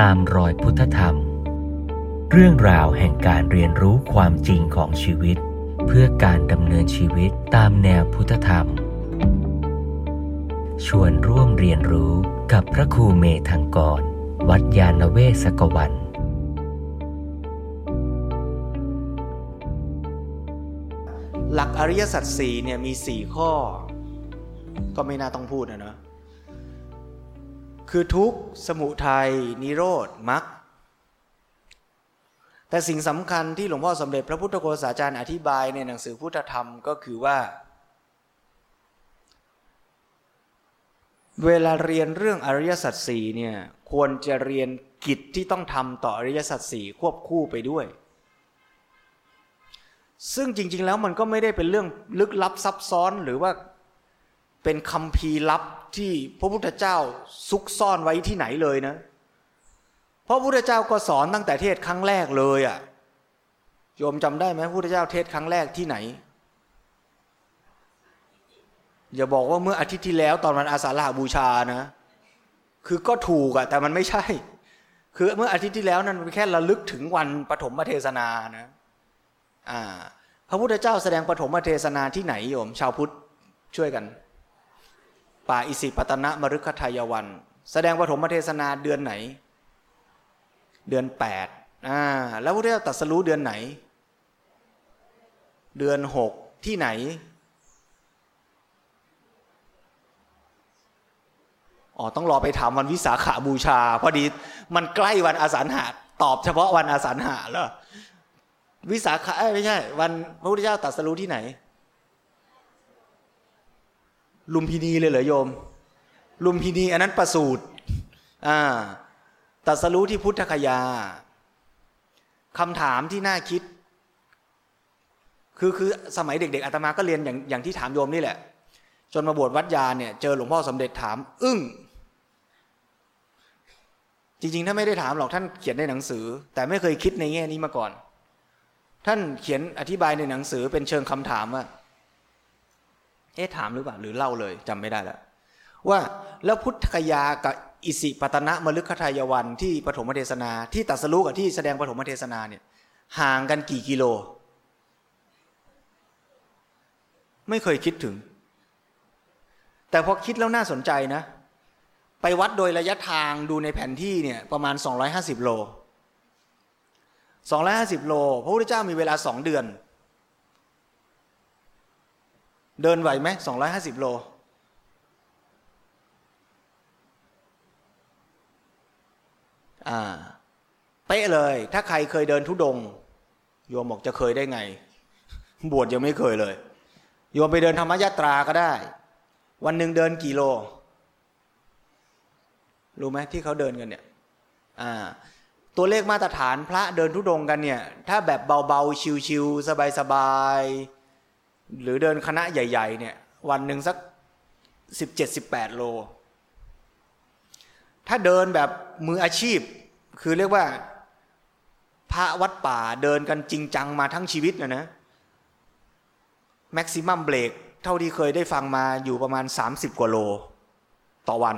ตามรอยพุทธธรรม เรื่องราวแห่งการเรียนรู้ความจริงของชีวิต เพื่อการดำเนินชีวิตตามแนวพุทธธรรม ชวนร่วมเรียนรู้กับพระครูเมธังกร วัดยาณเวศกวันหลักอริยสัจสี่เนี่ยมีสี่ข้อ ก็ไม่น่าต้องพูดนะเนาะ คือทุกข์สมุทัยนิโรธมรรคแต่สิ่งสำคัญที่หลวงพ่อสมเด็จพระพุทธโฆษาจารย์อธิบายในหนังสือพุทธธรรมก็คือว่า เวลาเรียนเรื่องอริยสัจสี่เนี่ยควรจะเรียนกิจที่ต้องทำต่ออริยสัจสี่ควบคู่ไปด้วย ซึ่งจริง ๆ แล้วมันก็ไม่ได้เป็นเรื่องลึกลับซับซ้อนหรือว่าเป็นคำพีลับ ที่พระพุทธเจ้าซุกซ่อนไว้ที่ไหนเลยนะ เพราะพระพุทธเจ้าก็สอนตั้งแต่เทศครั้งแรกเลยอะ่ะโยมจำได้ไหมพระพุทธเจ้าเทศครั้งแรกที่ไหน อย่าบอกว่าเมื่ออาทิตย์ที่แล้วตอนวันอาสาฬหบูชานะ คือก็ถูกอะแต่มันไม่ใช่ คือเมื่ออาทิตย์ที่แล้วนั้นแค่ระลึกถึงวันปฐมเทศนานะอ่าพระพุทธเจ้าแสดงปฐมเทศนาที่ไหนโยม ชาวพุทธช่วยกัน ป่าอิสิปตนะมรุคทายวัน แสดงปฐมเทศนาเดือนไหน เดือนแปดอ่าแล้วพระเจ้าตรัสรู้เดือนไหน เดือนหกที่ไหนอ๋อต้องรอไปถามวันวิสาขาบูชา พอดีมันใกล้วันอาสาหะตอบเฉพาะวันอาสาหะแล้ววิสาขาไม่ใช่ วันพระพุทธเจ้าตรัสรู้ที่ไหน ลุมพินีเลยเหรอโยม ลุมพินีอันนั้นประสูตรอ่าตัสรู้ที่พุทธคยาคำถามที่น่าคิด คือคือสมัยเด็ก ๆอาตมาก็เรียนอย่างอย่างที่ถามโยมนี่แหละ จนมาบวชวัดยาเนี่ยเจอหลวงพ่อสมเด็จถาม อึ้งจริงๆถ้าไม่ได้ถามหรอกท่านเขียนในหนังสือ แต่ไม่เคยคิดในแง่นี้มาก่อน ท่านเขียนอธิบายในหนังสือเป็นเชิงคำถามว่า เอ๊ะถามหรือเปล่าหรือเล่าเลยจำไม่ได้แล้วว่าแล้วพุทธคยากับอิสิปตนะมลึกขทายวันที่ปฐมเทศนา ที่ตัสรู้กับที่แสดงปฐมเทศนาเนี่ยห่างกันกี่กิโล ไม่เคยคิดถึง แต่พอคิดแล้วน่าสนใจนะ ไปวัดโดยระยะทางดูในแผนที่เนี่ยประมาณ 250 โล 250 โล พระพุทธเจ้ามีเวลาสองเดือน เดินไหวไหมสองร้อยห้าสิบโล อ่า เป๊ะเลย ถ้าใครเคยเดินทุดง โยมบอกจะเคยได้ไง บวชยังไม่เคยเลย โยมไปเดินธรรมยาตราก็ได้ วันหนึ่งเดินกี่โล รู้ไหมที่เขาเดินกันเนี่ย อ่า ตัวเลขมาตรฐานพระเดินทุดงกันเนี่ย ถ้าแบบเบาๆ ชิวๆสบายๆ หรือเดินคณะใหญ่ ๆ เนี่ย วันหนึ่งสักสิบเจ็ดสิบแปดโล ถ้าเดินแบบมืออาชีพ คือเรียกว่าพระวัดป่าเดินกันจริงจังมาทั้งชีวิตนะนะแม็กซิมัมเบรกเท่าที่เคยได้ฟังมาอยู่ประมาณ 30 กว่าโล ต่อวัน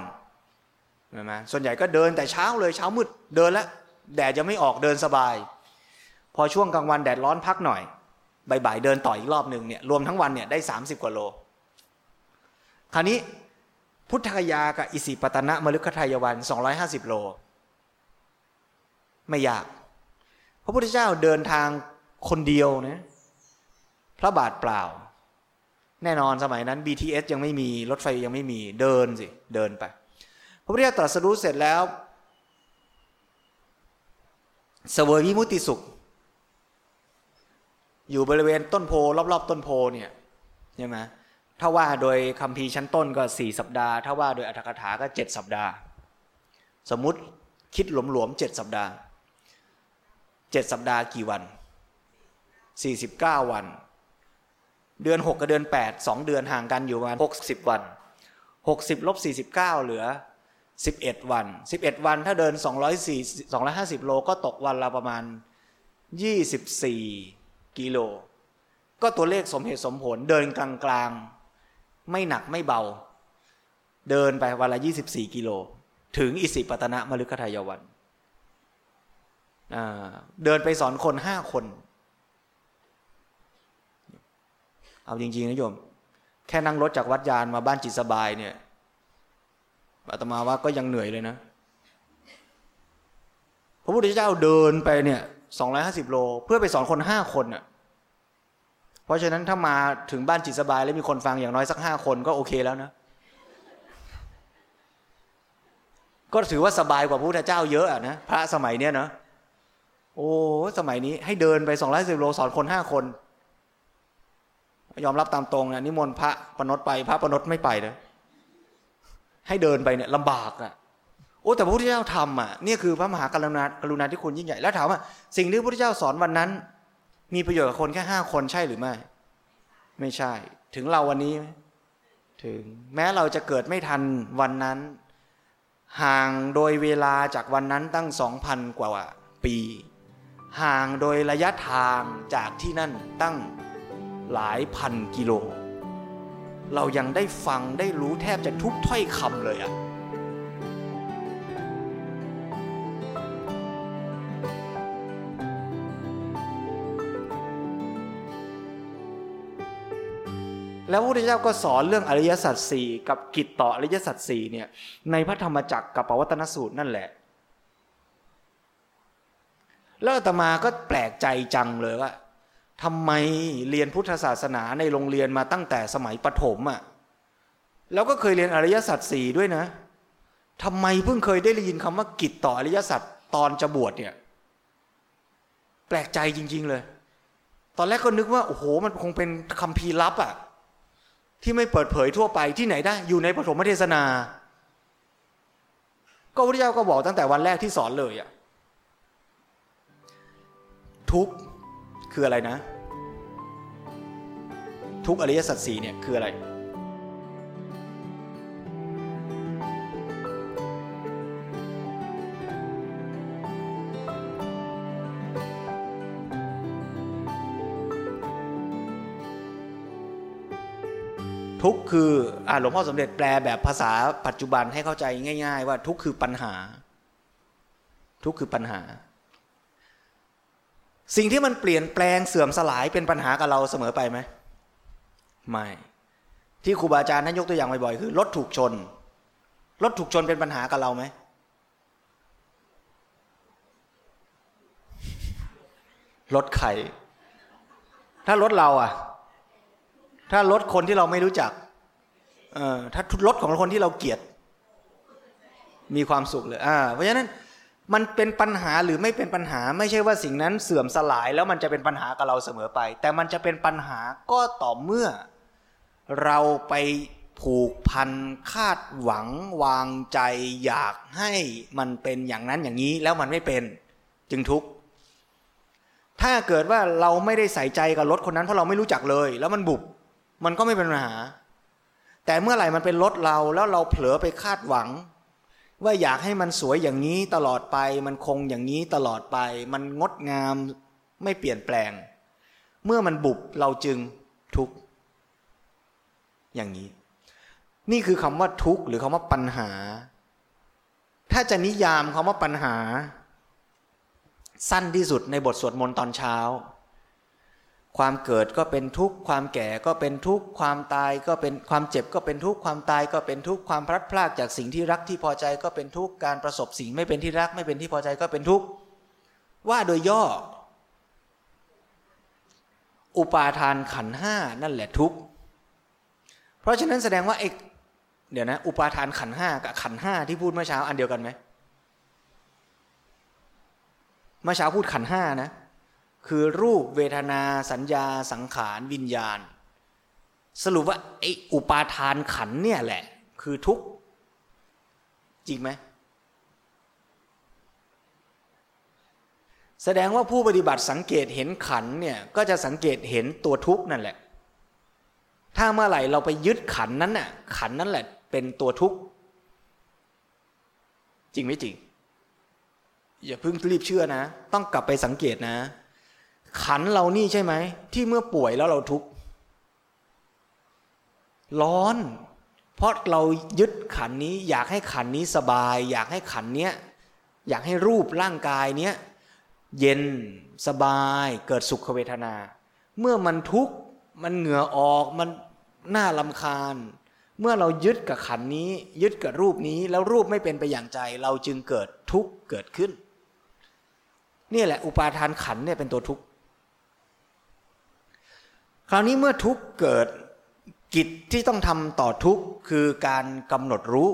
ใช่ไหมส่วนใหญ่ก็เดินแต่เช้าเลยเช้ามืดเดินแล้วแดดจะไม่ออกเดินสบาย พอช่วงกลางวันแดดร้อนพักหน่อย บ่ายๆเดินต่ออีกรอบหนึ่งเนี่ยรวมทั้งวันเนี่ยได้สามสิบกว่าโล คราวนี้พุทธคยากับอิสิปตนะมฤคทายวันสองร้อยห้าสิบโล ไม่ยาก พระพุทธเจ้าเดินทางคนเดียวนะพระบาทเปล่า แน่นอนสมัยนั้น BTS ยังไม่มีรถไฟยังไม่มีเดินสิ เดินไป พระพุทธเจ้าตรัสรู้เสร็จแล้วเสวยวิมุติสุข อยู่บริเวณต้นโพรอบๆต้นโพเนี่ยใช่ไหมถ้าว่าโดยคำพีชั้นต้นก็สี่สัปดาห์ ถ้าว่าโดยอัตถกถาก็เจ็ดสัปดาห์ สมมุติคิดหลวมๆเจ็ดสัปดาห์เจ็ดสัปดาห์กี่วันสี่สิบเก้าวัน เดือนหกกับเดือนแปดสองเดือนห่างกันอยู่ประมาณหกสิบวันหกสิบลบสี่สิบเก้าเหลือสิบเอ็ดวันสิบเอ็ดวัน ถ้าเดินสองร้อยสี่สองร้อยห้าสิบโลก็ตกวันละประมาณยี่สิบสี่ กิโล ก็ตัวเลขสมเหตุสมผล เดินกลางๆ ไม่หนักไม่เบา เดินไปวันละ 24 กิโล ถึงอิสิปตนะมฤคทายวัน เดินไปสอนคนห้าคน เอาจริง ๆนะโยม แค่นั่งรถจากวัดยานมาบ้านจิตสบายเนี่ยอาตมาว่าก็ยังเหนื่อยเลยนะ พระพุทธเจ้าเดินไปเนี่ย สองร้อยห้าสิบโล เพื่อไปสอนคนห้าคนอะ เพราะฉะนั้นถ้ามาถึงบ้านจิตสบายแล้วมีคนฟังอย่างน้อยสักห้าคนก็โอเคแล้วนะ ก็ถือว่าสบายกว่าพระพุทธเจ้าเยอะอะนะพระสมัยเนี้ยนะโอ้สมัยนี้ให้เดินไปสองร้อยสิบโลสอนคนห้าคน ยอมรับตามตรงนะนิมนต์พระปนดไป พระปนดไม่ไปเลยให้เดินไปเนี่ยลำบากอะ่ะ โอ้แต่พระพุทธเจ้าทำอะนี่คือพระมหากรุณากรุณาธิคุณยิ่งใหญ่แล้วถามว่า สิ่งที่พระพุทธเจ้าสอนวันนั้น มีประโยชน์กับคนแค่ห้าคนใช่หรือไม่ ไม่ใช่ ถึงเราวันนี้ ถึงแม้เราจะเกิดไม่ทันวันนั้น ห่างโดยเวลาจากวันนั้นตั้งสองพันกว่าปี ห่างโดยระยะทางจากที่นั่นตั้งหลายพันกิโล เรายังได้ฟังได้รู้แทบจะทุกถ้อยคำเลยอะ แล้วพระพุทธเจ้าก็สอนเรื่องอริยสัจสี่กับกิจต่ออริยสัจสี่เนี่ยในพระธรรมจักรกับปวัตนสูตรนั่นแหละ แล้วอาตมาก็แปลกใจจังเลยว่าทำไมเรียนพุทธศาสนาในโรงเรียนมาตั้งแต่สมัยประถมอะ่ะแล้วก็เคยเรียนอริยสัจสี่ด้วยนะทำไมเพิ่งเคยได้ยินคำว่ากิจต่ออริยสัจตอนจะบวชเนี่ย แปลกใจจริง ๆ เลย ตอนแรกก็นึกว่าโอ้โหมันคงเป็นคำพีลับอะ่ะ ที่ไม่เปิดเผยทั่วไปที่ไหนได้อยู่ในปฐมเทศนา ก็พระเจ้าก็บอกตั้งแต่วันแรกที่สอนเลยอะทุกคืออะไรนะ ทุกอริยสัจสี่เนี่ยคืออะไร คืออ่าหลวงพ่อสมเด็จแปลแบบภาษาปัจจุบันให้เข้าใจง่าย ๆ ว่าทุกคือปัญหา ทุกคือปัญหา สิ่งที่มันเปลี่ยนแปลงเสื่อมสลายเป็นปัญหากับเราเสมอไปไหมไม่ที่ครูบาอาจารย์ท่านยกตัวอย่างบ่อยๆคือรถถูกชนรถถูกชนเป็นปัญหากับเราไหมรถใครถ้ารถเราอะ ถ้ารถคนที่เราไม่รู้จัก ถ้ารถของคนที่เราเกลียด มีความสุขเลยอ่าเพราะฉะนั้นมันเป็นปัญหาหรือไม่เป็นปัญหาไม่ใช่ว่าสิ่งนั้นเสื่อมสลายแล้วมันจะเป็นปัญหากับเราเสมอไป แต่มันจะเป็นปัญหาก็ต่อเมื่อ เราไปผูกพันคาดหวังวางใจอยากให้มันเป็นอย่างนั้นอย่างนี้แล้วมันไม่เป็น จึงทุกข์ถ้าเกิดว่าเราไม่ได้ใส่ใจกับรถคนนั้นเพราะเราไม่รู้จักเลย แล้วมันบุบมันก็ไม่เป็นปัญหา แต่เมื่อไหร่มันเป็นรถเราแล้วเราเผลอไปคาดหวัง ว่าอยากให้มันสวยอย่างนี้ตลอดไป มันคงอย่างนี้ตลอดไป มันงดงามไม่เปลี่ยนแปลง เมื่อมันบุบเราจึงทุกข์อย่างนี้ นี่คือคำว่าทุกข์หรือคำว่าปัญหา ถ้าจะนิยามคำว่าปัญหา สั้นที่สุดในบทสวดมนต์ตอนเช้า ความเกิดก็เป็นทุกข์ความแก่ก็เป็นทุกข์ความตายก็เป็นความเจ็บก็เป็นทุกข์ความตายก็เป็นทุกข์ความพลัดพรากจากสิ่งที่รักที่พอใจก็เป็นทุกข์การประสบสิ่งไม่เป็นที่รักไม่เป็นที่พอใจก็เป็นทุกข์ว่าโดยย่อ อุปาทานขันห้านั่นแหละทุกข์เพราะฉะนั้นแสดงว่าไอ้เดี๋ยวนะ อุปาทานขันห้ากับขันห้าที่พูดเมื่อเช้าอันเดียวกันไหมเมื่อเช้าพูดขันห้านะ คือรูปเวทนาสัญญาสังขารวิญญาณ สรุปว่าไอ้อุปาทานขันเนี่ยแหละ คือทุกข์จริงไหมแสดงว่าผู้ปฏิบัติสังเกตเห็นขันเนี่ยก็จะสังเกตเห็นตัวทุกข์นั่นแหละ ถ้าเมื่อไหร่เราไปยึดขันนั้นน่ะขันนั่นแหละ เป็นตัวทุกข์จริงไหมจริง อย่าเพิ่งรีบเชื่อนะ ต้องกลับไปสังเกตนะ ขันเรานี่ใช่ไหม ที่เมื่อป่วยแล้วเราทุกข์ร้อน เพราะเรายึดขันนี้ อยากให้ขันนี้สบาย อยากให้ขันเนี้ยอยากให้รูปร่างกายเนี้ยเย็นสบายเกิดสุขเวทนา เมื่อมันทุกข์มันเหงื่อออกมันน่าลำคาญ เมื่อเรายึดกับขันนี้ ยึดกับรูปนี้แล้วรูปไม่เป็นไปอย่างใจ เราจึงเกิดทุกข์เกิดขึ้น นี่แหละอุปาทานขันเนี่ยเป็นตัวทุกข์ คราวนี้เมื่อทุกเกิดกิจที่ต้องทำต่อทุกคือการกำหนดรู้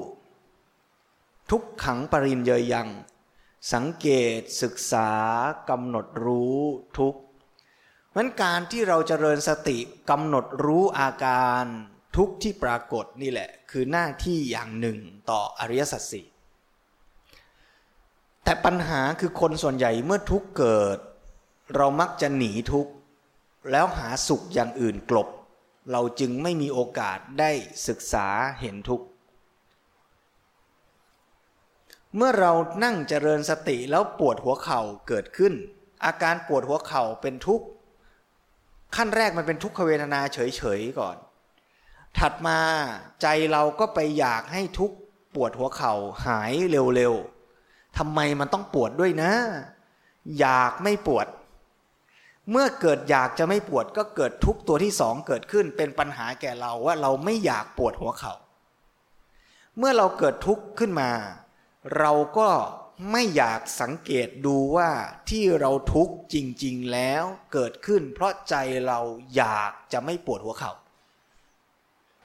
ทุกขังปรินเยยยัง สังเกตศึกษากำหนดรู้ทุกข์มันการที่เราจเจริญสติกำหนดรู้อาการทุกที่ปรากฏนี่แหละ คือหน้าที่อย่างหนึ่งต่ออริยสัจสี่แต่ปัญหาคือคนส่วนใหญ่เมื่อทุกเกิด เรามักจะหนีทุก แล้วหาสุขอย่างอื่นกลบ เราจึงไม่มีโอกาสได้ศึกษาเห็นทุกข์เมื่อเรานั่งเจริญสติแล้วปวดหัวเข่าเกิดขึ้น อาการปวดหัวเข่าเป็นทุกข์ขั้นแรกมันเป็นทุกขเวทนาเฉยๆก่อน ถัดมาใจเราก็ไปอยากให้ทุกปวดหัวเข่าหายเร็วๆทำไมมันต้องปวดด้วยนะ อยากไม่ปวด เมื่อเกิดอยากจะไม่ปวดก็เกิดทุกตัวที่สองเกิดขึ้นเป็นปัญหาแก่เราว่าเราไม่อยากปวดหัวเขา่าเมื่อเราเกิดทุกข์ขึ้นมา เราก็ไม่อยากสังเกตดูว่าที่เราทุกข์จริง ๆ แล้วเกิดขึ้น เพราะใจเราอยากจะไม่ปวดหัวเขา่า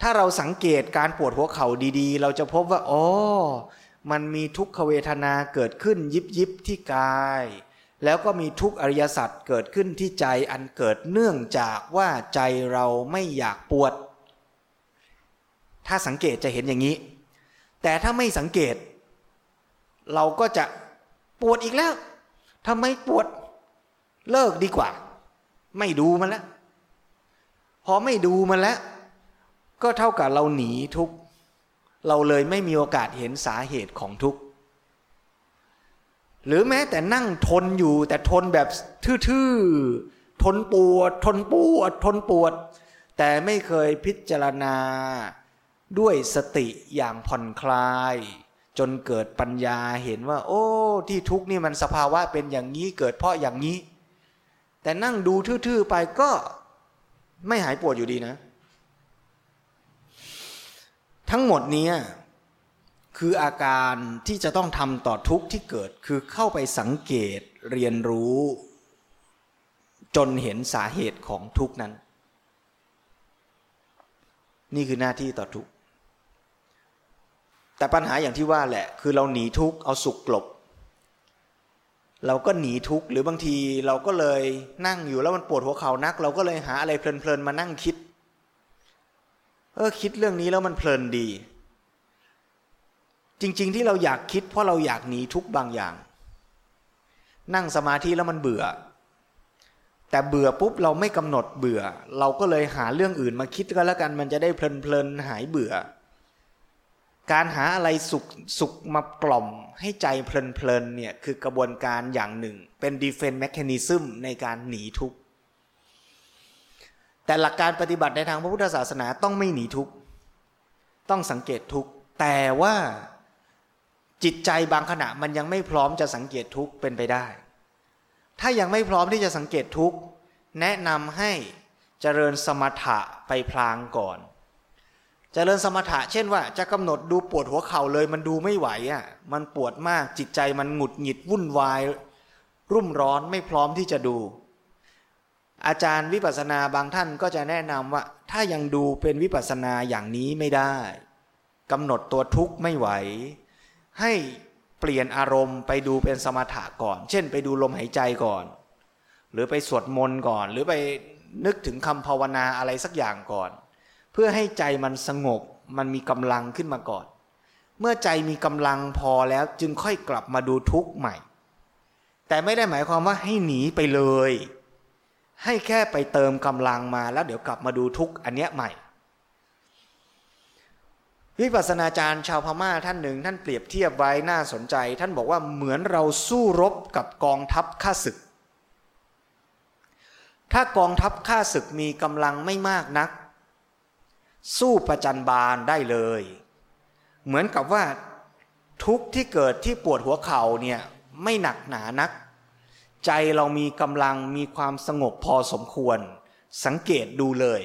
ถ้าเราสังเกตการปวดหัวเข่าดีๆ เราจะพบว่าอ๋อมันมีทุกขเวทนาเกิดขึ้นยิบยิบที่กาย แล้วก็มีทุกอริยสัจเกิดขึ้นที่ใจอันเกิดเนื่องจากว่าใจเราไม่อยากปวด ถ้าสังเกตจะเห็นอย่างนี้ แต่ถ้าไม่สังเกต เราก็จะปวดอีกแล้วทำไมปวดเลิกดีกว่า ไม่ดูมันแล้ว พอไม่ดูมันแล้ว ก็เท่ากับเราหนีทุกเราเลยไม่มีโอกาสเห็นสาเหตุของทุกข์ หรือแม้แต่นั่งทนอยู่แต่ทนแบบทื่อๆทนปวด ทนปวด ทนปวด แต่ไม่เคยพิจารณา ด้วยสติอย่างผ่อนคลาย จนเกิดปัญญาเห็นว่า โอ้ที่ทุกนี่มันสภาวะเป็นอย่างนี้เกิดเพราะอย่างนี้ แต่นั่งดูทื่อๆไปก็ไม่หายปวดอยู่ดีนะ ทั้งหมดนี้ คืออาการที่จะต้องทำต่อทุกที่เกิดคือเข้าไปสังเกตเรียนรู้ จนเห็นสาเหตุของทุกนั้น นี่คือหน้าที่ต่อทุกแต่ปัญหาอย่างที่ว่าแหละ คือเราหนีทุกข์เอาสุขกลบ เราก็หนีทุกข์หรือบางทีเราก็เลยนั่งอยู่แล้วมันปวดหัวเข่านัก เราก็เลยหาอะไรเพลินๆมานั่งคิด เออคิดเรื่องนี้แล้วมันเพลินดี จริง ๆ ที่เราอยากคิดเพราะเราอยากหนีทุกบางอย่าง นั่งสมาธิแล้วมันเบื่อ แต่เบื่อปุ๊บเราไม่กำหนดเบื่อ เราก็เลยหาเรื่องอื่นมาคิดก็แล้วกันมันจะได้เพลินๆหายเบื่อ การหาอะไรสุขสุขมากล่อมให้ใจเพลินๆเนี่ยคือกระบวนการอย่างหนึ่ง เป็น defense mechanism ในการหนีทุกข์แต่หลักการปฏิบัติในทางพระพุทธศาสนาต้องไม่หนีทุกข์ต้องสังเกตทุกข์แต่ว่า จิตใจบางขณะมันยังไม่พร้อมจะสังเกตทุกข์เป็นไปได้ ถ้ายังไม่พร้อมที่จะสังเกตทุกข์แนะนำให้เจริญสมถะไปพลางก่อนจเจริญสมถะเช่นว่าจะกำหนดดูปวดหัวเข่าเลยมันดูไม่ไหวอะมันปวดมากจิตใจมันหงุดหงิดวุ่นวาย รุ่มร้อนไม่พร้อมที่จะดู อาจารย์วิปัสสนาบางท่านก็จะแนะนำว่า ถ้ายังดูเป็นวิปัสสนาอย่างนี้ไม่ได้กำหนดตัวทุกข์ไม่ไหว ให้เปลี่ยนอารมณ์ไปดูเป็นสมถะก่อน เช่น ไปดูลมหายใจก่อน หรือไปสวดมนต์ก่อน หรือไปนึกถึงคำภาวนาอะไรสักอย่างก่อน เพื่อให้ใจมันสงบมันมีกำลังขึ้นมาก่อน เมื่อใจมีกำลังพอแล้วจึงค่อยกลับมาดูทุกข์ใหม่ แต่ไม่ได้หมายความว่าให้หนีไปเลย ให้แค่ไปเติมกำลังมาแล้วเดี๋ยวกลับมาดูทุกข์อันเนี้ยใหม่ วิปัสสนาจารย์ชาวพม่าท่านหนึ่ง ท่านเปรียบเทียบไว้น่าสนใจ ท่านบอกว่าเหมือนเราสู้รบกับกองทัพข้าศึก ถ้ากองทัพข้าศึกมีกำลังไม่มากนัก สู้ประจันบานได้เลย เหมือนกับว่าทุกที่เกิดที่ปวดหัวเข่าเนี่ยไม่หนักหนานัก ใจเรามีกำลังมีความสงบพอสมควร สังเกตดูเลย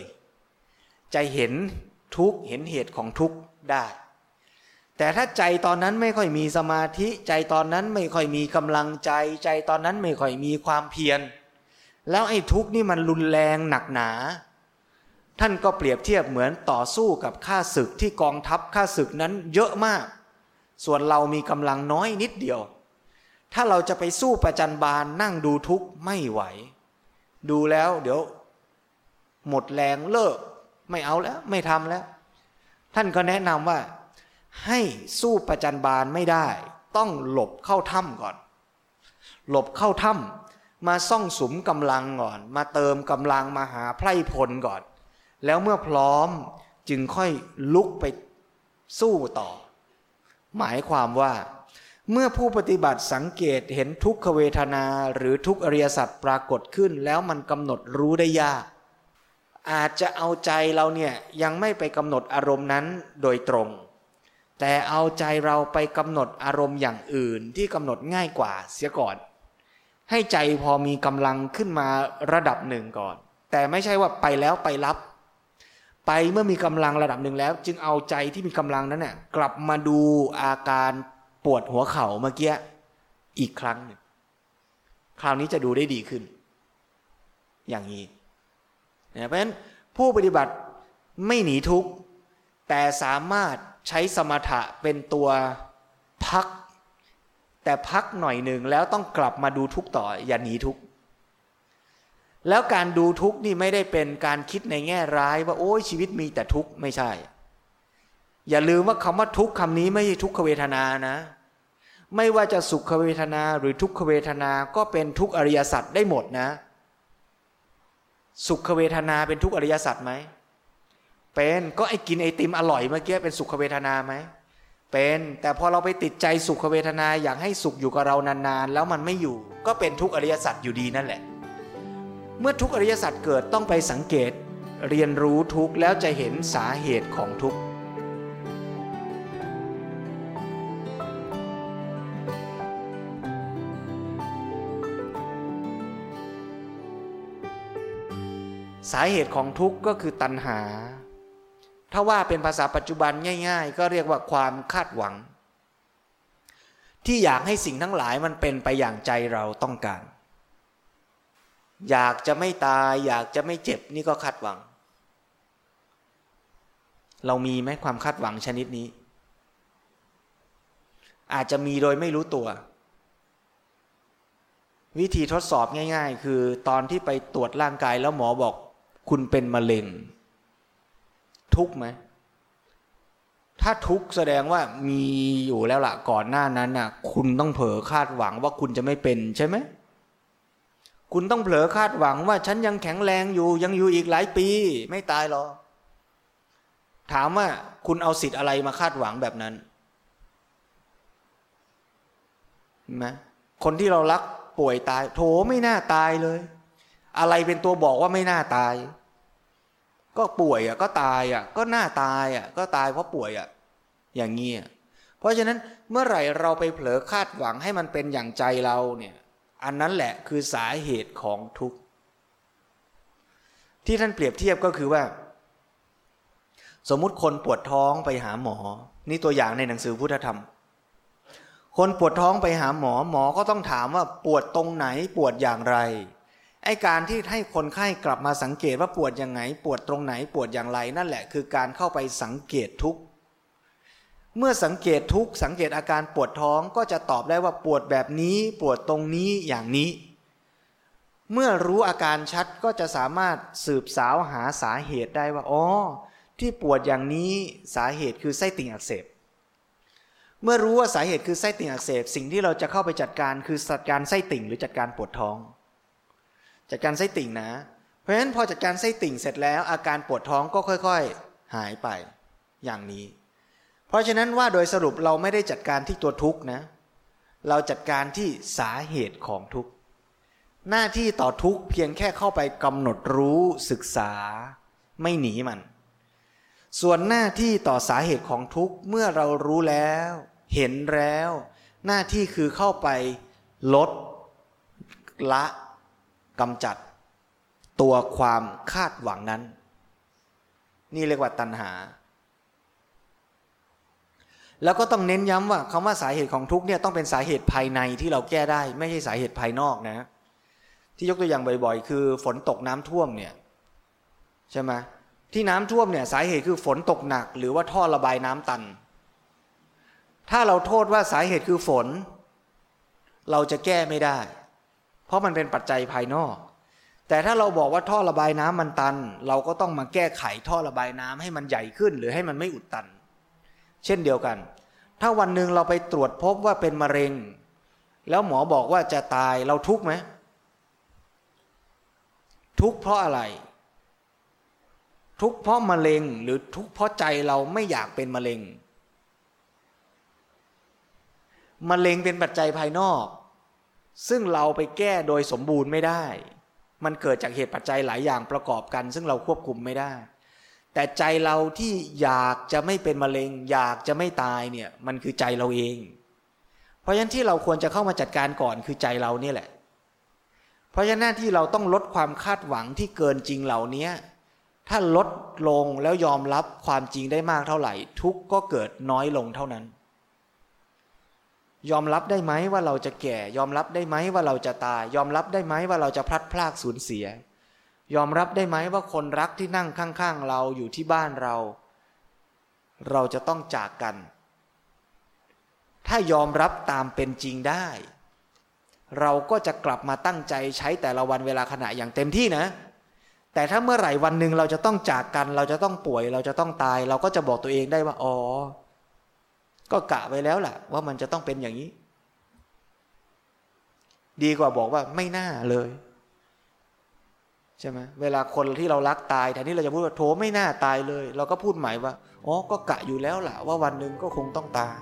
ใจเห็นทุกเห็นเหตุของทุก ได้ แต่ถ้าใจตอนนั้นไม่ค่อยมีสมาธิ ใจตอนนั้นไม่ค่อยมีกำลังใจ ใจตอนนั้นไม่ค่อยมีความเพียร แล้วไอ้ทุกนี่มันรุนแรงหนักหนา ท่านก็เปรียบเทียบเหมือนต่อสู้กับข้าศึกที่กองทัพข้าศึกนั้นเยอะมาก ส่วนเรามีกำลังน้อยนิดเดียว ถ้าเราจะไปสู้ประจันบานนั่งดูทุกข์ไม่ไหว ดูแล้วเดี๋ยวหมดแรงเลิก ไม่เอาแล้วไม่ทำแล้ว ท่านก็แนะนำว่า ให้สู้ประจันบานไม่ได้ ต้องหลบเข้าถ้ำก่อน หลบเข้าถ้ำมาซ่องสุมกำลังก่อน มาเติมกำลังมาหาไพร่พลก่อน แล้วเมื่อพร้อมจึงค่อยลุกไปสู้ต่อ หมายความว่า เมื่อผู้ปฏิบัติสังเกตเห็นทุกขเวทนาหรือทุกอริยสัจปรากฏขึ้น แล้วมันกำหนดรู้ได้ยาก อาจจะเอาใจเราเนี่ยยังไม่ไปกำหนดอารมณ์นั้นโดยตรง แต่เอาใจเราไปกำหนดอารมณ์อย่างอื่นที่กำหนดง่ายกว่าเสียก่อน ให้ใจพอมีกำลังขึ้นมาระดับหนึ่งก่อน แต่ไม่ใช่ว่าไปแล้วไปรับ ไปเมื่อมีกำลังระดับหนึ่งแล้ว จึงเอาใจที่มีกำลังนั้นเนี่ยกลับมาดูอาการปวดหัวเข่าเมื่อกี้อีกครั้งหนึ่งคราวนี้จะดูได้ดีขึ้น อย่างนี้ เพราะฉะนั้นผู้ปฏิบัติไม่หนีทุกข์แต่สามารถใช้สมถะเป็นตัวพัก แต่พักหน่อยหนึ่งแล้วต้องกลับมาดูทุกข์ต่ออย่าหนีทุกข์แล้วการดูทุกข์นี่ไม่ได้เป็นการคิดในแง่ร้ายว่าโอ้ยชีวิตมีแต่ทุกข์ไม่ใช่ อย่าลืมว่าคำว่าทุกคำนี้ไม่ใช่ทุกขเวทนานะ ไม่ว่าจะสุขเวทนาหรือทุกขเวทนาก็เป็นทุกอริยสัจได้หมดนะ สุขเวทนาเป็นทุกอริยสัจไหมเป็นก็ไอ้กินไอติมอร่อยเมื่อกี้เป็นสุขเวทนาไหมเป็นแต่พอเราไปติดใจสุขเวทนาอยากให้สุขอยู่กับเรานานๆ แล้วมันไม่อยู่ ก็เป็นทุกอริยสัจอยู่ดีนั่นแหละ เมื่อทุกอริยสัจเกิดต้องไปสังเกต เรียนรู้ทุกแล้วจะเห็นสาเหตุของทุกข์ สาเหตุของทุกข์ก็คือตัณหา ถ้าว่าเป็นภาษาปัจจุบันง่าย ๆ ก็เรียกว่าความคาดหวัง ที่อยากให้สิ่งทั้งหลายมันเป็นไปอย่างใจเราต้องการ อยากจะไม่ตาย อยากจะไม่เจ็บนี่ก็คาดหวัง เรามีไหมความคาดหวังชนิดนี้ อาจจะมีโดยไม่รู้ตัววิธีทดสอบง่าย ๆ คือตอนที่ไปตรวจร่างกายแล้วหมอบอก คุณเป็นมะเร็ง ทุกไหมถ้าทุกแสดงว่ามีอยู่แล้วละก่อนหน้านั้นน่ะ คุณต้องเผลอคาดหวังว่าคุณจะไม่เป็นใช่ไหมคุณต้องเผลอคาดหวังว่าฉันยังแข็งแรงอยู่ยังอยู่อีกหลายปี ไม่ตายหรอถามว่าคุณเอาสิทธิ์อะไรมาคาดหวังแบบนั้นไหมคนที่เรารักป่วยตาย โถไม่น่าตายเลย อะไรเป็นตัวบอกว่าไม่น่าตาย ก็ป่วยอะก็ตายอะก็หน้าตายอะก็ตายเพราะป่วยอะอย่างเงี้เพราะฉะนั้นเมื่อไหร่เราไปเผลอคาดหวังให้มันเป็นอย่างใจเราเนี่ยอันนั้นแหละคือสาเหตุของทุกข์ที่ท่านเปรียบเทียบก็คือว่า สมมุติคนปวดท้องไปหาหมอ นี่ตัวอย่างในหนังสือพุทธธรรม คนปวดท้องไปหาหมอหมอก็ต้องถามว่าปวดตรงไหนปวดอย่างไร ไอการที่ให้คนไข้กลับมาสังเกตว่าปวดยังไง ปวดตรงไหนปวดอย่างไรนั่นแหละ คือการเข้าไปสังเกตทุกเมื่อสังเกตทุกสังเกตอาการปวดท้องก็จะตอบได้ว่าปวดแบบนี้ ปวดตรงนี้อย่างนี้ เมื่อรู้อาการชัดก็จะสามารถสืบสาวหาสาเหตุได้ว่าอ๋อที่ปวดอย่างนี้สาเหตุคือไส้ติ่งอักเสบ เมื่อรู้ว่าสาเหตุคือไส้ติ่งอักเสบ สิ่งที่เราจะเข้าไปจัดการคือจัดการไส้ติ่งหรือจัดการปวดท้อง จัดการไส้ติ่งนะ เพราะฉะนั้นพอจัดการไส้ติ่งเสร็จแล้ว อาการปวดท้องก็ค่อยๆ หายไปอย่างนี้ เพราะฉะนั้นว่าโดยสรุปเราไม่ได้จัดการที่ตัวทุกข์นะ เราจัดการที่สาเหตุของทุกข์หน้าที่ต่อทุกข์เพียงแค่เข้าไปกำหนดรู้ศึกษา ไม่หนีมัน ส่วนหน้าที่ต่อสาเหตุของทุกข์เมื่อเรารู้แล้ว เห็นแล้ว หน้าที่คือเข้าไปลดละ กำจัดตัวความคาดหวังนั้น นี่เรียกว่าตัณหา แล้วก็ต้องเน้นย้ำว่าคำว่าสาเหตุของทุกเนี่ยต้องเป็นสาเหตุภายในที่เราแก้ได้ ไม่ใช่สาเหตุภายนอกนะ ที่ยกตัวอย่างบ่อยๆ คือฝนตกน้ำท่วมเนี่ยใช่ไหมที่น้ำท่วมเนี่ยสาเหตุคือฝนตกหนัก หรือว่าท่อระบายน้ำตัน ถ้าเราโทษว่าสาเหตุคือฝน เราจะแก้ไม่ได้ เพราะมันเป็นปัจจัยภายนอก แต่ถ้าเราบอกว่าท่อระบายน้ำมันตัน เราก็ต้องมาแก้ไขท่อระบายน้ำให้มันใหญ่ขึ้น หรือให้มันไม่อุดตัน เช่นเดียวกัน ถ้าวันหนึ่งเราไปตรวจพบว่าเป็นมะเร็ง แล้วหมอบอกว่าจะตายเราทุกข์ไหมทุกข์เพราะอะไร ทุกข์เพราะมะเร็งหรือทุกข์เพราะใจเราไม่อยากเป็นมะเร็งมะเร็งเป็นปัจจัยภายนอก ซึ่งเราไปแก้โดยสมบูรณ์ไม่ได้ มันเกิดจากเหตุปัจจัยหลายอย่างประกอบกัน ซึ่งเราควบคุมไม่ได้ แต่ใจเราที่อยากจะไม่เป็นมะเร็ง อยากจะไม่ตายเนี่ยมันคือใจเราเอง เพราะฉะนั้นที่เราควรจะเข้ามาจัดการก่อนคือใจเราเนี่ยแหละ เพราะฉะนั้นที่เราต้องลดความคาดหวังที่เกินจริงเหล่านี้ถ้าลดลงแล้วยอมรับความจริงได้มากเท่าไหร่ ทุกก็เกิดน้อยลงเท่านั้น ยอมรับได้ไหมว่าเราจะแก่ ยอมรับได้ไหมว่าเราจะตาย ยอมรับได้ไหมว่าเราจะพลัดพรากสูญเสีย ยอมรับได้ไหมว่าคนรักที่นั่งข้างๆเราอยู่ที่บ้านเรา เราจะต้องจากกัน ถ้ายอมรับตามเป็นจริงได้ เราก็จะกลับมาตั้งใจใช้แต่ละวันเวลาขณะอย่างเต็มที่นะ แต่ถ้าเมื่อไหร่วันหนึ่งเราจะต้องจากกัน เราจะต้องป่วย เราจะต้องตาย เราก็จะบอกตัวเองได้ว่าอ๋อ ก็กะไว้แล้วแหละว่ามันจะต้องเป็นอย่างนี้ ดีกว่าบอกว่าไม่น่าเลยใช่ไหมเวลาคนที่เรารักตายแทนที่เราจะพูดว่าโถไม่น่าตายเลย เราก็พูดหมายว่าอ๋อก็กะอยู่แล้วแหละว่าวันหนึ่งก็คงต้องตาย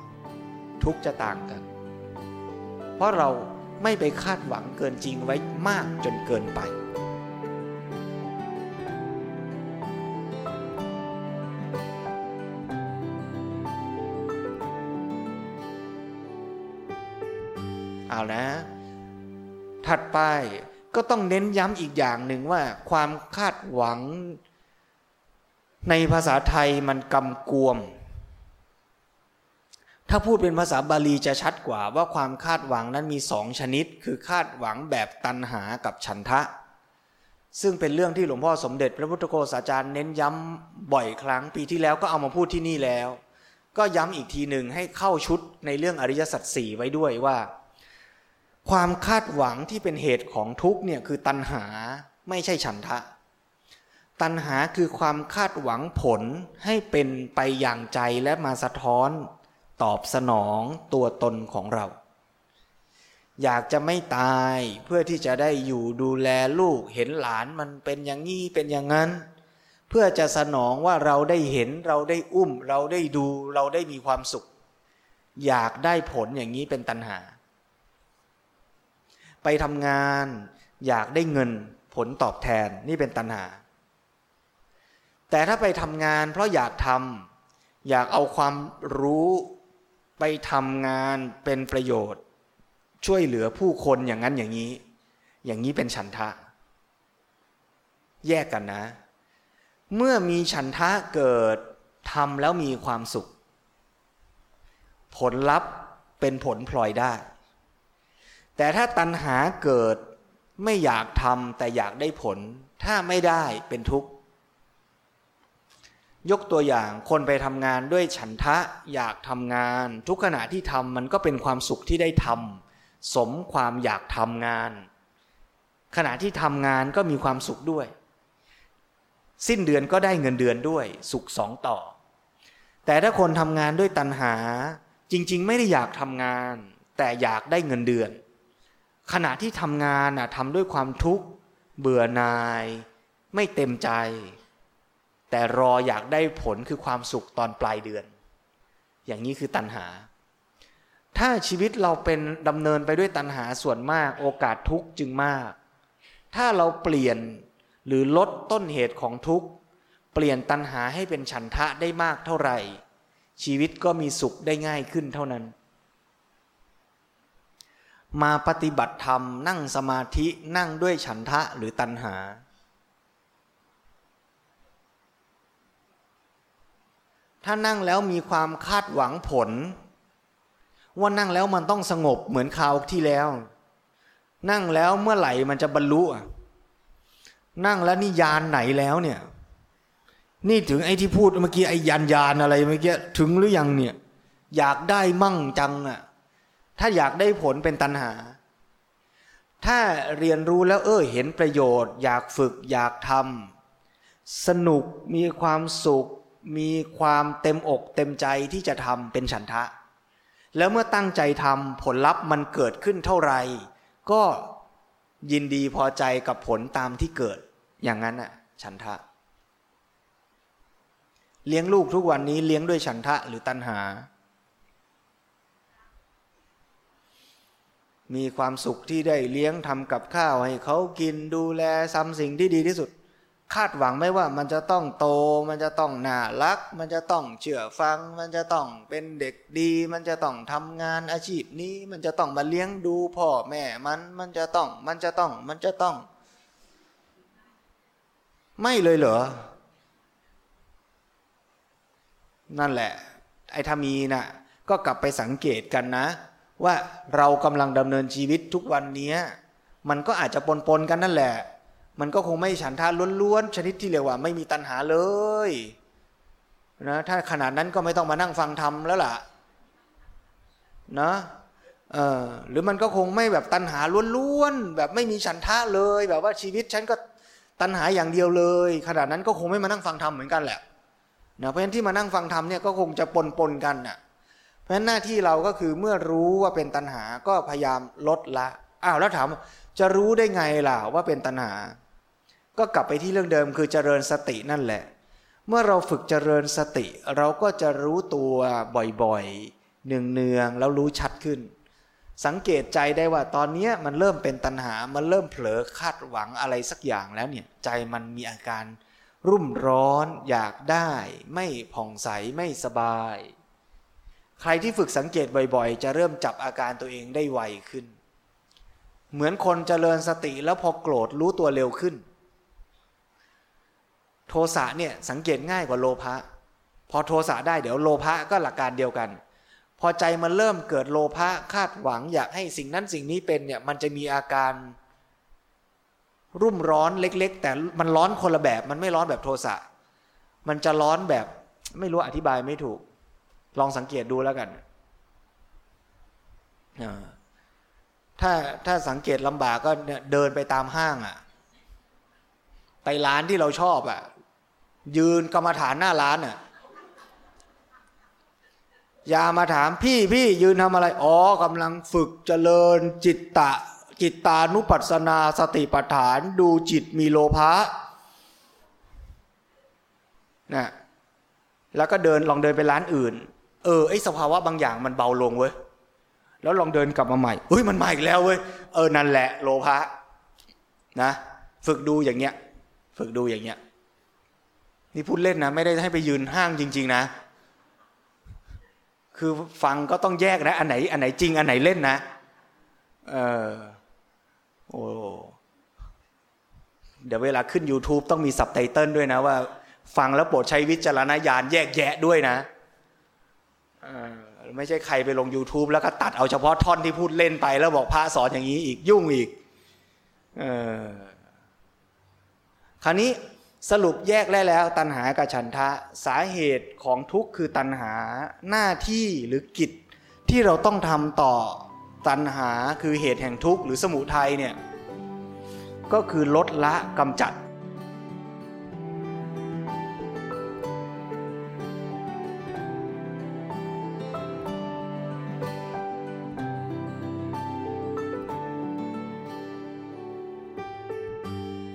ทุกจะต่างกัน เพราะเราไม่ไปคาดหวังเกินจริงไว้มากจนเกินไป เอานะ ถัดไปก็ต้องเน้นย้ำอีกอย่างหนึ่งว่า ความคาดหวัง ในภาษาไทยมันกำกวม ถ้าพูดเป็นภาษาบาลีจะชัดกว่าว่าความคาดหวังนั้นมีสองชนิด คือคาดหวังแบบตันหากับฉันทะ ซึ่งเป็นเรื่องที่หลวงพ่อสมเด็จ พระพุทธโฆษาจารย์เน้นย้ำบ่อยครั้งปีที่แล้วก็เอามาพูดที่นี่แล้ว ก็ย้ำอีกทีหนึ่งให้เข้าชุดในเรื่องอริยสัจสี่ไว้ด้วยว่า ความคาดหวังที่เป็นเหตุของทุกเนี่ยคือตัณหาไม่ใช่ฉันทะ ตัณหาคือความคาดหวังผลให้เป็นไปอย่างใจและมาสะท้อน ตอบสนองตัวตนของเรา อยากจะไม่ตายเพื่อที่จะได้อยู่ดูแลลูกเห็นหลานมันเป็นอย่างนี้เป็นอย่างนั้น เพื่อจะสนองว่าเราได้เห็นเราได้อุ้ม เราได้ดูเราได้มีความสุข อยากได้ผลอย่างนี้เป็นตัณหา ไปทำงานอยากได้เงินผลตอบแทนนี่เป็นตัณหา แต่ถ้าไปทำงานเพราะอยากทำอยากเอาความรู้ไปทำงานเป็นประโยชน์ ช่วยเหลือผู้คนอย่างนั้นอย่างนี้ อย่างนี้เป็นฉันทะ แยกกันนะ เมื่อมีฉันทะเกิดทำแล้วมีความสุข ผลลัพธ์เป็นผลพลอยได้ แต่ถ้าตัณหาเกิดไม่อยากทำแต่อยากได้ผล ถ้าไม่ได้เป็นทุกข์ ยกตัวอย่างคนไปทำงานด้วยฉันทะอยากทำงาน ทุกขณะที่ทำมันก็เป็นความสุขที่ได้ทำสมความอยากทำงาน ขณะที่ทำงานก็มีความสุขด้วย สิ้นเดือนก็ได้เงินเดือนด้วย สุขสองต่อ แต่ถ้าคนทำงานด้วยตัณหาจริง ๆ ไม่ได้อยากทำงาน แต่อยากได้เงินเดือน ขณะที่ทำงานน่ะทำด้วยความทุกข์เบื่อนาย ไม่เต็มใจ แต่รออยากได้ผลคือความสุขตอนปลายเดือน อย่างนี้คือตัณหา ถ้าชีวิตเราเป็นดำเนินไปด้วยตัณหาส่วนมากโอกาสทุกข์จึงมาก ถ้าเราเปลี่ยนหรือลดต้นเหตุของทุกข์เปลี่ยนตัณหาให้เป็นฉันทะได้มากเท่าไหร่ ชีวิตก็มีสุขได้ง่ายขึ้นเท่านั้น มาปฏิบัติธรรม นั่งสมาธินั่งด้วยฉันทะหรือตัณหา ถ้านั่งแล้วมีความคาดหวังผล ว่านั่งแล้วมันต้องสงบเหมือนคราวที่แล้ว นั่งแล้วเมื่อไหร่มันจะบรรลุนั่งแล้วนี่ยานไหนแล้วเนี่ย นี่ถึงไอ้ที่พูดเมื่อกี้ไอ้ยานยานอะไรเมื่อกี้ถึงหรือยังเนี่ย อยากได้มั่งจังอะ ถ้าอยากได้ผลเป็นตัณหา ถ้าเรียนรู้แล้วเออเห็นประโยชน์ อยากฝึกอยากทำสนุกมีความสุข มีความเต็มอกเต็มใจที่จะทำเป็นฉันทะ แล้วเมื่อตั้งใจทำผลลัพธ์มันเกิดขึ้นเท่าไหร่ ก็ยินดีพอใจกับผลตามที่เกิด อย่างนั้นน่ะฉันทะ เลี้ยงลูกทุกวันนี้เลี้ยงด้วยฉันทะหรือตัณหา มีความสุขที่ได้เลี้ยงทำกับข้าวให้เขากินดูแลซ้ำสิ่งที่ดีที่สุด คาดหวังไม่ว่ามันจะต้องโต มันจะต้องน่ารัก มันจะต้องเชื่อฟัง มันจะต้องเป็นเด็กดี มันจะต้องทำงานอาชีพนี้ มันจะต้องมาเลี้ยงดูพ่อแม่มันมันจะต้องมันจะต้องมันจะต้อง ไม่เลยเหรอ นั่นแหละ ไอ้ถ้ามีนะ่ะก็กลับไปสังเกตกันนะ ว่าเรากำลังดำเนินชีวิตทุกวันนี้มันก็อาจจะปนปนกันนั่นแหละ มันก็คงไม่ฉันทาล้วนๆชนิดที่เรียกว่าไม่มีตัณหาเลยนะถ้าขนาดนั้นก็ไม่ต้องมานั่งฟังธรรมแล้วล่ะนะเออหรือมันก็คงไม่แบบตัณหาล้วนๆแบบไม่มีฉันทะเลย แบบว่าชีวิตฉันก็ตัณหาอย่างเดียวเลย ขนาดนั้นก็คงไม่มานั่งฟังธรรมเหมือนกันแหละนะเพราะฉะนั้นที่มานั่งฟังธรรมเนี่ยก็คงจะปนปนกันน่ะ เพราะฉะนั้นหน้าที่เราก็คือเมื่อรู้ว่าเป็นตัณหาก็พยายามลดละอ้าวแล้วถามจะรู้ได้ไงล่ะว่าเป็นตัณหา ก็กลับไปที่เรื่องเดิมคือเจริญสตินั่นแหละ เมื่อเราฝึกเจริญสติ เราก็จะรู้ตัวบ่อยๆเนืองๆแล้วรู้ชัดขึ้น สังเกตใจได้ว่าตอนนี้มันเริ่มเป็นตัณหา มันเริ่มเผลอคาดหวังอะไรสักอย่างแล้วเนี่ยใจมันมีอาการรุ่มร้อนอยากได้ ไม่ผ่องใสไม่สบาย ใครที่ฝึกสังเกตบ่อย ๆ จะเริ่มจับอาการตัวเองได้ไวขึ้น เหมือนคนเจริญสติแล้วพอโกรธรู้ตัวเร็วขึ้น โทสะเนี่ยสังเกตง่ายกว่าโลภะพอโทสะได้เดี๋ยวโลภะก็หลักการเดียวกัน พอใจมันเริ่มเกิดโลภะคาดหวังอยากให้สิ่งนั้นสิ่งนี้เป็นเนี่ยมันจะมีอาการ รุ่มร้อนเล็ก ๆ แต่มันร้อนคนละแบบ มันไม่ร้อนแบบโทสะมันจะร้อนแบบไม่รู้อธิบายไม่ถูก ลองสังเกตดูแล้วกันถ้าถ้าสังเกตลำบากก็เดินไปตามห้างอะ่ะ ไปร้านที่เราชอบอะ่ะ ยืนกรรมฐานหน้าร้านอะ่ะอย่ามาถามพี่พี่ยืนทำอะไร อ๋อกำลังฝึกเจริญจิตตะจิตตานุปัสสนาสติปัฏฐานดูจิตมีโลภะนะแล้วก็เดินลองเดินไปร้านอื่น เออไอสภาวะบางอย่างมันเบาลงเว้ยแล้วลองเดินกลับมาใหม่เฮ้ยมันมาอีกแล้วเว้ยเออนั่นแหละโลภะนะฝึกดูอย่างเงี้ย ฝึกดูอย่างเงี้ย นี่พูดเล่นนะ ไม่ได้ให้ไปยืนห้างจริง ๆ นะ คือฟังก็ต้องแยกนะ อันไหน อันไหนจริง อันไหนเล่นนะ เออโอ้เดี๋ยวเวลาขึ้น YouTube ต้องมีสับไตเติลด้วยนะว่า ฟังแล้วโปรดใช้วิจารณญาณแยกแยะด้วยนะ ไม่ใช่ใครไปลง YouTube แล้วก็ตัดเอาเฉพาะท่อนที่พูดเล่นไป แล้วบอกพระสอนอย่างนี้อีกยุ่งอีกอคราวนี้สรุปแยกได้แล้ว ตัณหากับฉันทะสาเหตุของทุกข์คือตัณหาหน้าที่หรือกิจที่เราต้องทำต่อตัณหาคือเหตุแห่งทุกข์หรือสมุทัยเนี่ยก็คือลดละกำจัด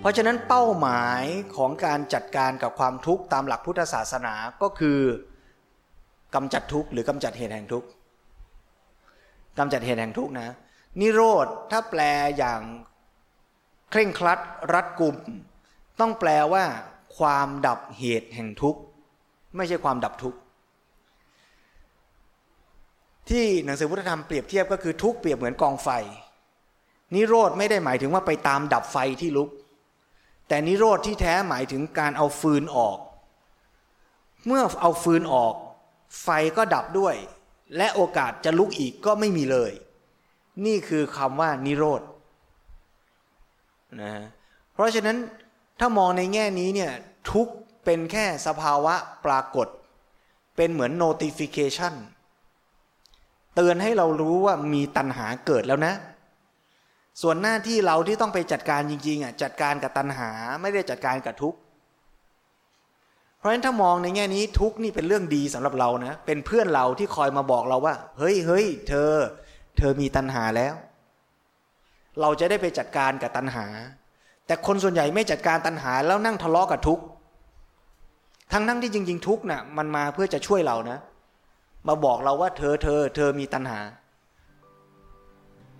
เพราะฉะนั้นเป้าหมายของการจัดการกับความทุกข์ตามหลักพุทธศาสนาก็คือกำจัดทุกข์หรือกำจัดเหตุแห่งทุกข์กำจัดเหตุแห่งทุกข์นะ นิโรธถ้าแปลอย่างเคร่งครัดรัดกุม ต้องแปลว่า ความดับเหตุแห่งทุกข์ ไม่ใช่ความดับทุกข์ ที่หนังสือพุทธธรรมเปรียบเทียบก็คือทุกข์เปรียบเหมือนกองไฟ นิโรธไม่ได้หมายถึงว่าไปตามดับไฟที่ลุก แต่นิโรธที่แท้หมายถึงการเอาฟืนออก เมื่อเอาฟืนออก ไฟก็ดับด้วย และโอกาสจะลุกอีกก็ไม่มีเลย นี่คือคำว่านิโรธนะเพราะฉะนั้นถ้ามองในแง่นี้เนี่ยทุกเป็นแค่สภาวะปรากฏ เป็นเหมือน notification เตือนให้เรารู้ว่ามีตัณหาเกิดแล้วนะ ส่วนหน้าที่เราที่ต้องไปจัดการจริงๆอะจัดการกับตัณหาไม่ได้จัดการกับทุกข์เพราะฉะนั้นถ้ามองในแง่นี้ทุกข์นี่เป็นเรื่องดีสำหรับเรานะเป็นเพื่อนเราที่คอยมาบอกเราว่า เฮ้ยเฮ้ยเธอ เธอมีตัณหาแล้ว เราจะได้ไปจัดการกับตัณหา แต่คนส่วนใหญ่ไม่จัดการตัณหาแล้วนั่งทะเลาะกับทุกข์ทั้งนั่งที่จริง ๆ ทุกข์น่ะมันมาเพื่อจะช่วยเรานะ มาบอกเราว่าเธอเธอ เธอมีตัณหา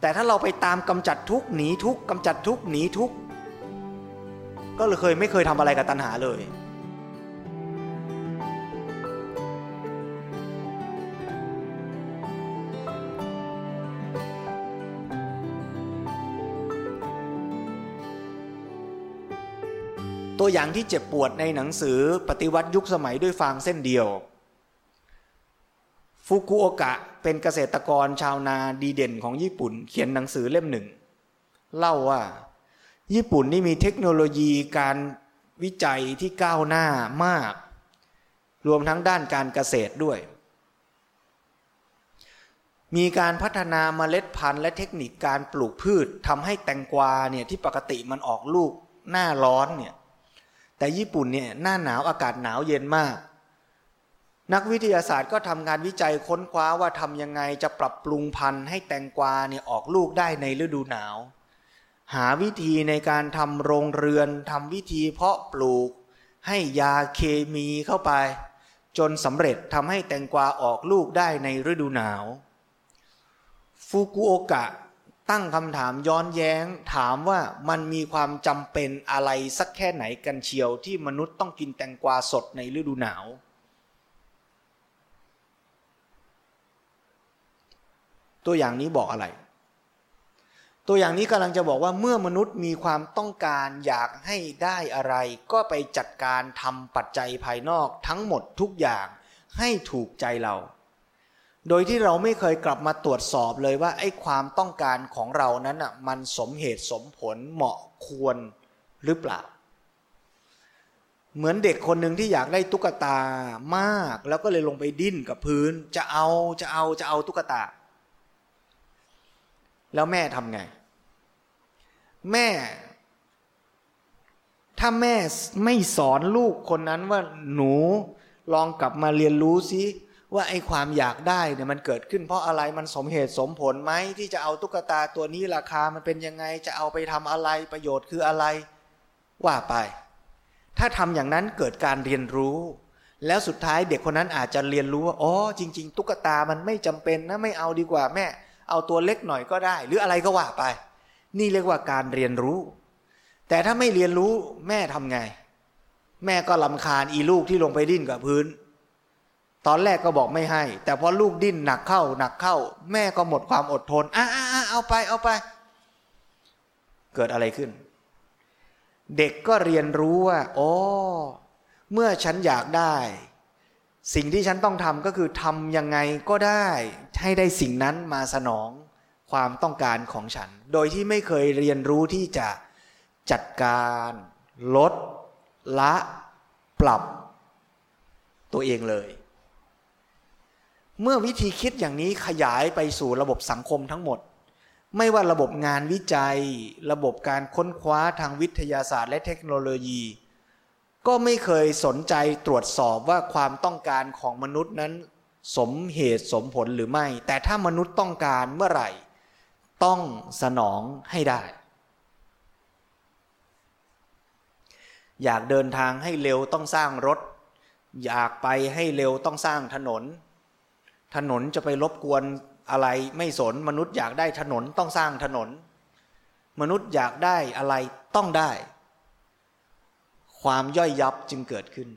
แต่ถ้าเราไปตามกำจัดทุกหนีทุกกำจัดทุกหนีทุกก็เลยเคยไม่เคยทำอะไรกับตัณหาเลยตัวอย่างที่เจ็บปวดในหนังสือปฏิวัติยุคสมัยด้วยฟางเส้นเดียว ฟุกุโอกะเป็นเกษตรกรชาวนาดีเด่นของญี่ปุ่น เขียนหนังสือเล่มหนึ่ง เล่าว่า ญี่ปุ่นนี่มีเทคโนโลยีการวิจัยที่ก้าวหน้ามาก รวมทั้งด้านการเกษตรด้วย มีการพัฒนาเมล็ดพันธุ์และเทคนิคการปลูกพืชทำให้แตงกวาเนี่ยที่ปกติมันออกลูกหน้าร้อนเนี่ยแต่ญี่ปุ่นเนี่ยหน้าหนาวอากาศหนาวเย็นมาก นักวิทยาศาสตร์ก็ทำงานวิจัยค้นคว้าว่าทำยังไงจะปรับปรุงพันธุ์ให้แตงกวาเนี่ยออกลูกได้ในฤดูหนาว หาวิธีในการทำโรงเรือนทำวิธีเพาะปลูก ให้ยาเคมีเข้าไป จนสำเร็จทำให้แตงกวาออกลูกได้ในฤดูหนาวฟุกุโอกะตั้งคำถามย้อนแย้ง ถามว่ามันมีความจำเป็นอะไรสักแค่ไหนกันเชียวที่มนุษย์ต้องกินแตงกวาสดในฤดูหนาว ตัวอย่างนี้บอกอะไร ตัวอย่างนี้กำลังจะบอกว่าเมื่อมนุษย์มีความต้องการอยากให้ได้อะไร ก็ไปจัดการทำปัจจัยภายนอกทั้งหมดทุกอย่างให้ถูกใจเรา โดยที่เราไม่เคยกลับมาตรวจสอบเลยว่าไอ้ความต้องการของเรานั้นอะมันสมเหตุสมผลเหมาะควรหรือเปล่าเหมือนเด็กคนหนึ่งที่อยากได้ตุ๊กตามาก แล้วก็เลยลงไปดิ้นกับพื้น จะเอาจะเอาจะเอาตุ๊กตา แล้วแม่ทำไง แม่ ถ้าแม่ไม่สอนลูกคนนั้นว่าหนูลองกลับมาเรียนรู้ซิว่าไอ้ความอยากได้เนี่ยมันเกิดขึ้นเพราะอะไรมันสมเหตุสมผลไหมที่จะเอาตุ๊กตาตัวนี้ราคามันเป็นยังไงจะเอาไปทำอะไรประโยชน์คืออะไร ว่าไป ถ้าทำอย่างนั้นเกิดการเรียนรู้ แล้วสุดท้ายเด็กคนนั้นอาจจะเรียนรู้ว่าอ๋อจริง ๆ ตุ๊กตามันไม่จำเป็นนะไม่เอาดีกว่าแม่ เอาตัวเล็กหน่อยก็ได้ หรืออะไรก็ว่าไป นี่เรียกว่าการเรียนรู้ แต่ถ้าไม่เรียนรู้แม่ทำไง แม่ก็ลำคาญอีลูกที่ลงไปดิ้นกับพื้น ตอนแรกก็บอกไม่ให้ แต่พอลูกดิ้นหนักเข้าหนักเข้า แม่ก็หมดความอดทนอ่าเอาไปเอาไป เกิดอะไรขึ้น เด็กก็เรียนรู้ว่าอ๋อเมื่อฉันอยากได้ สิ่งที่ฉันต้องทำก็คือทำยังไงก็ได้ให้ได้สิ่งนั้นมาสนองความต้องการของฉัน โดยที่ไม่เคยเรียนรู้ที่จะจัดการ ลด ละ ปรับ ตัวเองเลย เมื่อวิธีคิดอย่างนี้ขยายไปสู่ระบบสังคมทั้งหมด ไม่ว่าระบบงานวิจัย ระบบการค้นคว้าทางวิทยาศาสตร์และเทคโนโลยี ก็ไม่เคยสนใจตรวจสอบว่าความต้องการของมนุษย์นั้น สมเหตุสมผลหรือไม่ แต่ถ้ามนุษย์ต้องการเมื่อไหร่ ต้องสนองให้ได้ อยากเดินทางให้เร็วต้องสร้างรถ อยากไปให้เร็วต้องสร้างถนน ถนนจะไปรบกวนอะไรไม่สนมนุษย์อยากได้ถนนต้องสร้างถนน มนุษย์อยากได้อะไรต้องได้ ความย่อยยับจึงเกิดขึ้น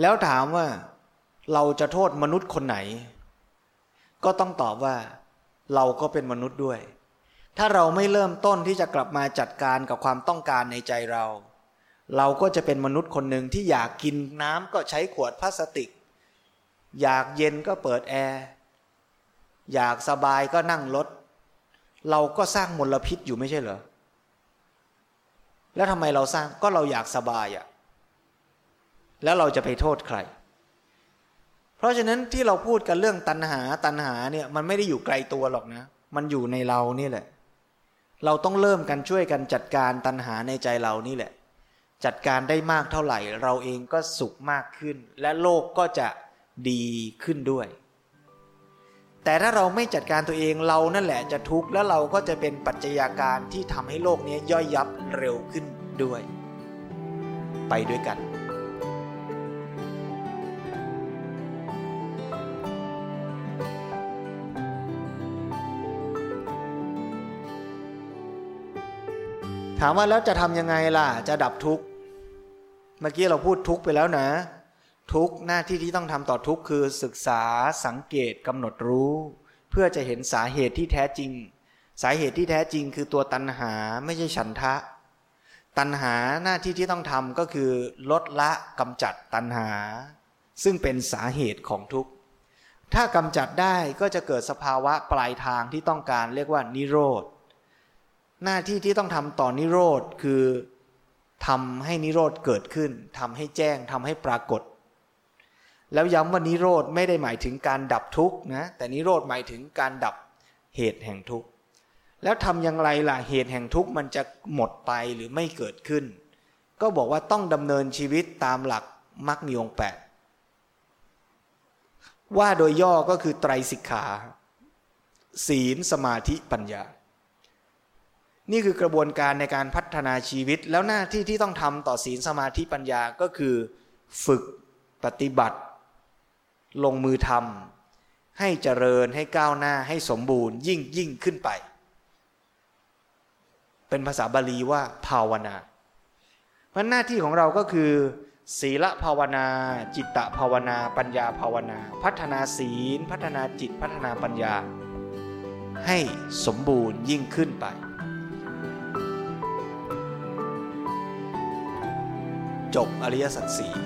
แล้วถามว่าเราจะโทษมนุษย์คนไหน ก็ต้องตอบว่าเราก็เป็นมนุษย์ด้วย ถ้าเราไม่เริ่มต้นที่จะกลับมาจัดการกับความต้องการในใจเรา เราก็จะเป็นมนุษย์คนหนึ่งที่อยากกินน้ำก็ใช้ขวดพลาสติก อยากเย็นก็เปิดแอร์อยากสบายก็นั่งรถเราก็สร้างมลพิษอยู่ไม่ใช่เหรอ แล้วทำไมเราสร้างก็เราอยากสบายอะ่ะแล้วเราจะไปโทษใคร เพราะฉะนั้นที่เราพูดกันเรื่องตัณหาตัณหาเนี่ยมันไม่ได้อยู่ไกลตัวหรอกนะ มันอยู่ในเรานี่แหละ เราต้องเริ่มกันช่วยกันจัดการตัณหาในใจเรานี่แหละ จัดการได้มากเท่าไหร่ เราเองก็สุขมากขึ้น และโลกก็จะดีขึ้นด้วย แต่ถ้าเราไม่จัดการตัวเองเรานั่นแหละจะทุกข์แล้วเราก็จะเป็นปัจจัยาการที่ทำให้โลกนี้ย่อยยับเร็วขึ้นด้วย ไปด้วยกันถามว่าแล้วจะทำยังไงล่ะ จะดับทุกข์ เมื่อกี้เราพูดทุกข์ไปแล้วนะ ทุกหน้าที่ที่ต้องทำต่อทุกคือศึกษาสังเกตกำหนดรู้ เพื่อจะเห็นสาเหตุที่แท้จริง สาเหตุที่แท้จริงคือตัวตัณหาไม่ใช่ฉันทะ ตัณหาหน้าที่ที่ต้องทำก็คือลดละกำจัดตัณหา ซึ่งเป็นสาเหตุของทุกข์ถ้ากำจัดได้ก็จะเกิดสภาวะปลายทางที่ต้องการเรียกว่านิโรธ หน้าที่ที่ต้องทำต่อนิโรธคือทำให้นิโรธเกิดขึ้นทำให้แจ้งทำให้ปรากฏ แล้วย้ำว่านิโรธไม่ได้หมายถึงการดับทุกข์นะแต่นิโรธหมายถึงการดับเหตุแห่งทุกข์แล้วทำอย่างไรล่ะเหตุแห่งทุกข์มันจะหมดไปหรือไม่เกิดขึ้น ก็บอกว่าต้องดำเนินชีวิตตามหลักมรรคมีองแปดว่าโดยย่อก็คือไตรสิกขา ศีลสมาธิปัญญา นี่คือกระบวนการในการพัฒนาชีวิต แล้วหน้าที่ที่ต้องทำต่อศีลสมาธิปัญญาก็คือ ฝึกปฏิบัติ ลงมือทำให้เจริญให้ก้าวหน้าให้สมบูรณ์ ยิ่งยิ่งขึ้นไป เป็นภาษาบาลีว่าภาวนาเพราะหน้าที่ของเราก็คือ ศีลภาวนา จิตตภาวนา ปัญญาภาวนา พัฒนาศีล พัฒนาจิตพัฒนาปัญญา ให้สมบูรณ์ยิ่งขึ้นไปจบอริยสัจสี่